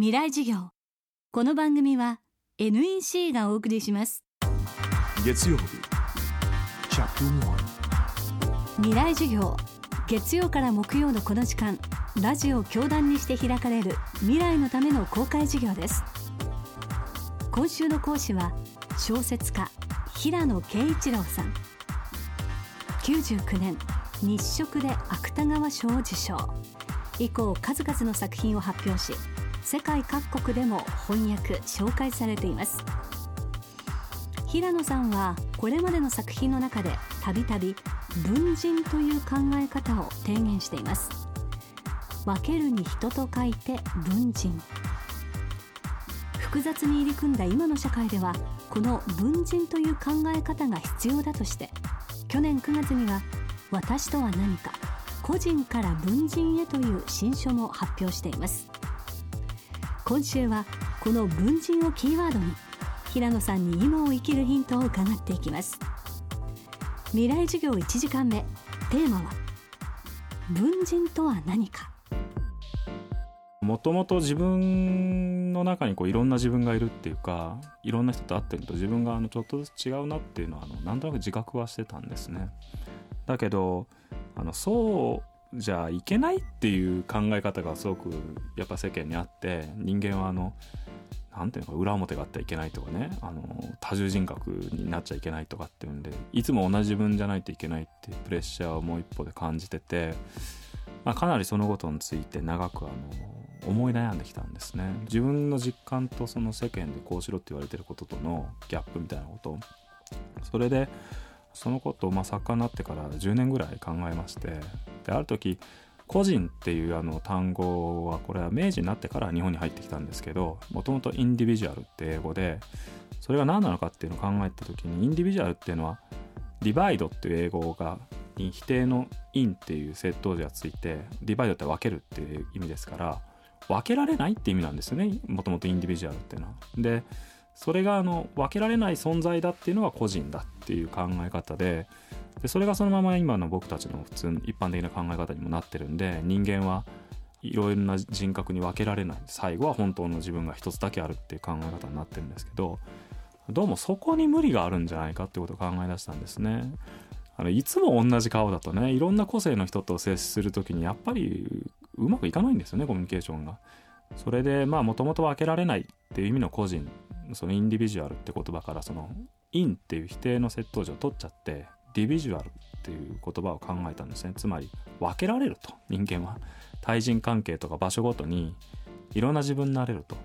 未来授業。この番組は NEC がお送りします。月曜日。未来授業。月曜から木曜のこの時間ラジオ教壇にして開かれる未来のための公開授業です。今週の講師は小説家平野啓一郎さん。99年日食で芥川賞を受賞。以降数々の作品を発表し世界各国でも翻訳紹介されています。平野さんはこれまでの作品の中でたびたび文人という考え方を提言しています。分けるに人と書いて文人。複雑に入り組んだ今の社会ではこの文人という考え方が必要だとして去年9月には私とは何か個人から文人へという新書も発表しています。今週はこの文人をキーワードに平野さんに今を生きるヒントを伺っていきます。未来授業1時間目テーマは文人とは何か。もともと自分の中にこういろんな自分がいるっていうかいろんな人と会ってると自分があのちょっとずつ違うなっていうのはあのなんとなく自覚はしてたんですね。だけどあのそうじゃいけないっていう考え方がすごくやっぱ世間にあって人間はあのなんていうのか裏表があってはいけないとかねあの多重人格になっちゃいけないとかっていうんでいつも同じ分じゃないといけないっていプレッシャーをもう一歩で感じてて、まあ、かなりそのことについて長くあの思い悩んできたんですね。自分の実感とその世間でこうしろって言われてることとのギャップみたいなこと。それでそのことをまあ作家になってから10年ぐらい考えましてである時個人っていうあの単語はこれは明治になってから日本に入ってきたんですけどもともとインディビジュアルって英語でそれが何なのかっていうのを考えた時にインディビジュアルっていうのはディバイドっていう英語が否定のインっていう窃盗時がついてディバイドって分けるっていう意味ですから分けられないって意味なんですよねもともとインディビジュアルっていうのは。でそれがあの分けられない存在だっていうのが個人だっていう考え方ででそれがそのまま今の僕たちの普通一般的な考え方にもなってるんで人間はいろいろな人格に分けられない最後は本当の自分が一つだけあるっていう考え方になってるんですけどどうもそこに無理があるんじゃないかってことを考え出したんですね。あのいつも同じ顔だとねいろんな個性の人と接する時にやっぱりうまくいかないんですよねコミュニケーションが。それでまあもともと分けられないっていう意味の個人そのインディビジュアルって言葉からそのインっていう否定の窃盗時を取っちゃってディビジュアルっていう言葉を考えたんですね。つまり分けられると人間は。対人関係とか場所ごとにいろんな自分になれると。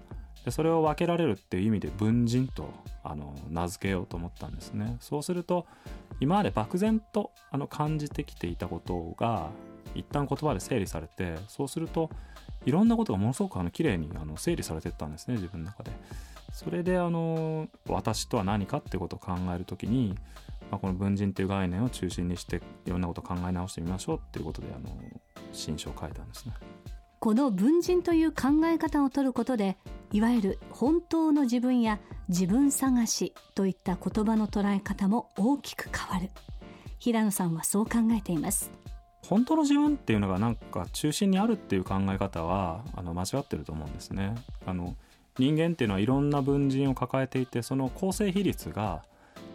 でそれを分けられるっていう意味で文人とあの名付けようと思ったんですね。そうすると今まで漠然とあの感じてきていたことが一旦言葉で整理されてそうするといろんなことがものすごくあの綺麗にあの整理されていったんですね自分の中で。それであの私とは何かってことを考える時に、まあ、この文人っていう概念を中心にしていろんなことを考え直してみましょうっていうことであの新書を書いたんですね。この文人という考え方を取ることでいわゆる本当の自分や自分探しといった言葉の捉え方も大きく変わる。平野さんはそう考えています。本当の自分っていうのがなんか中心にあるっていう考え方はあの間違ってると思うんですね。あの人間っていうのはいろんな文人を抱えていてその構成比率が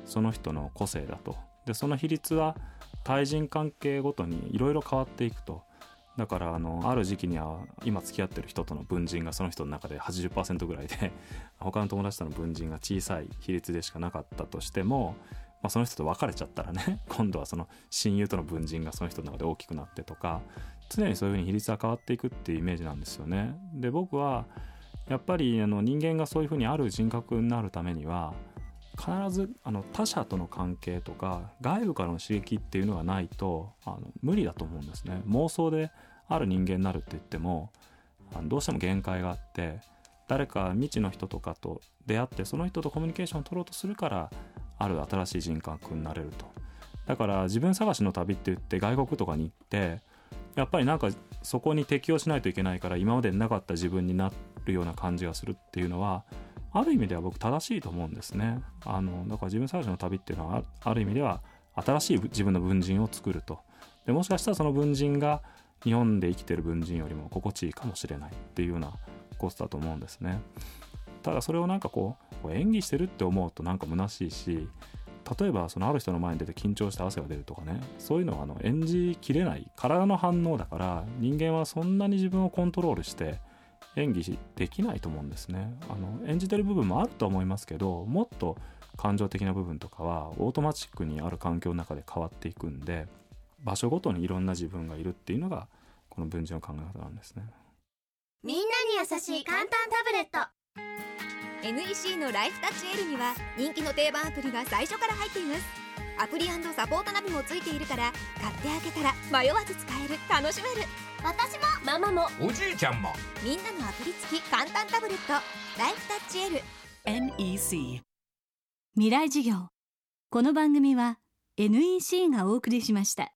その人の個性だとでその比率は対人関係ごとにいろいろ変わっていくとだからあのある時期には今付き合ってる人との文人がその人の中で80%ぐらいで 他の友達との文人が小さい比率でしかなかったとしても、まあ、その人と別れちゃったらね 今度はその親友との文人がその人の中で大きくなってとか常にそういうふうに比率が変わっていくっていうイメージなんですよね。で僕はやっぱりあの人間がそういうふうにある人格になるためには必ずあの他者との関係とか外部からの刺激っていうのがないとあの無理だと思うんですね。妄想である人間になるって言ってもあのどうしても限界があって誰か未知の人とかと出会ってその人とコミュニケーションを取ろうとするからある新しい人格になれると。だから自分探しの旅って言って外国とかに行ってやっぱりなんかそこに適応しないといけないから今までなかった自分になるような感じがするっていうのはある意味では僕正しいと思うんですね。あのだから自分探しの旅っていうのはある意味では新しい自分の文人を作ると。でもしかしたらその文人が日本で生きてる文人よりも心地いいかもしれないっていうようなそうだと思うんですねただそれをなんかこう演技してるって思うとなんか虚しいし例えばそのある人の前に出て緊張して汗が出るとかね。そういうのはあの演じきれない体の反応だから人間はそんなに自分をコントロールして演技できないと思うんですね。あの演じてる部分もあると思いますけどもっと感情的な部分とかはオートマチックにある環境の中で変わっていくんで場所ごとにいろんな自分がいるっていうのがこの文字の考え方なんですね。みんなに優しい簡単タブレット。NEC のライフタッチ L には人気の定番アプリが最初から入っています。アプリサポートナビもついているから買ってあげたら迷わず使える。楽しめる。私もママも。おじいちゃんも。みんなのアプリ付き簡単タブレットライフタッチ L NEC 未来授業。この番組は NEC がお送りしました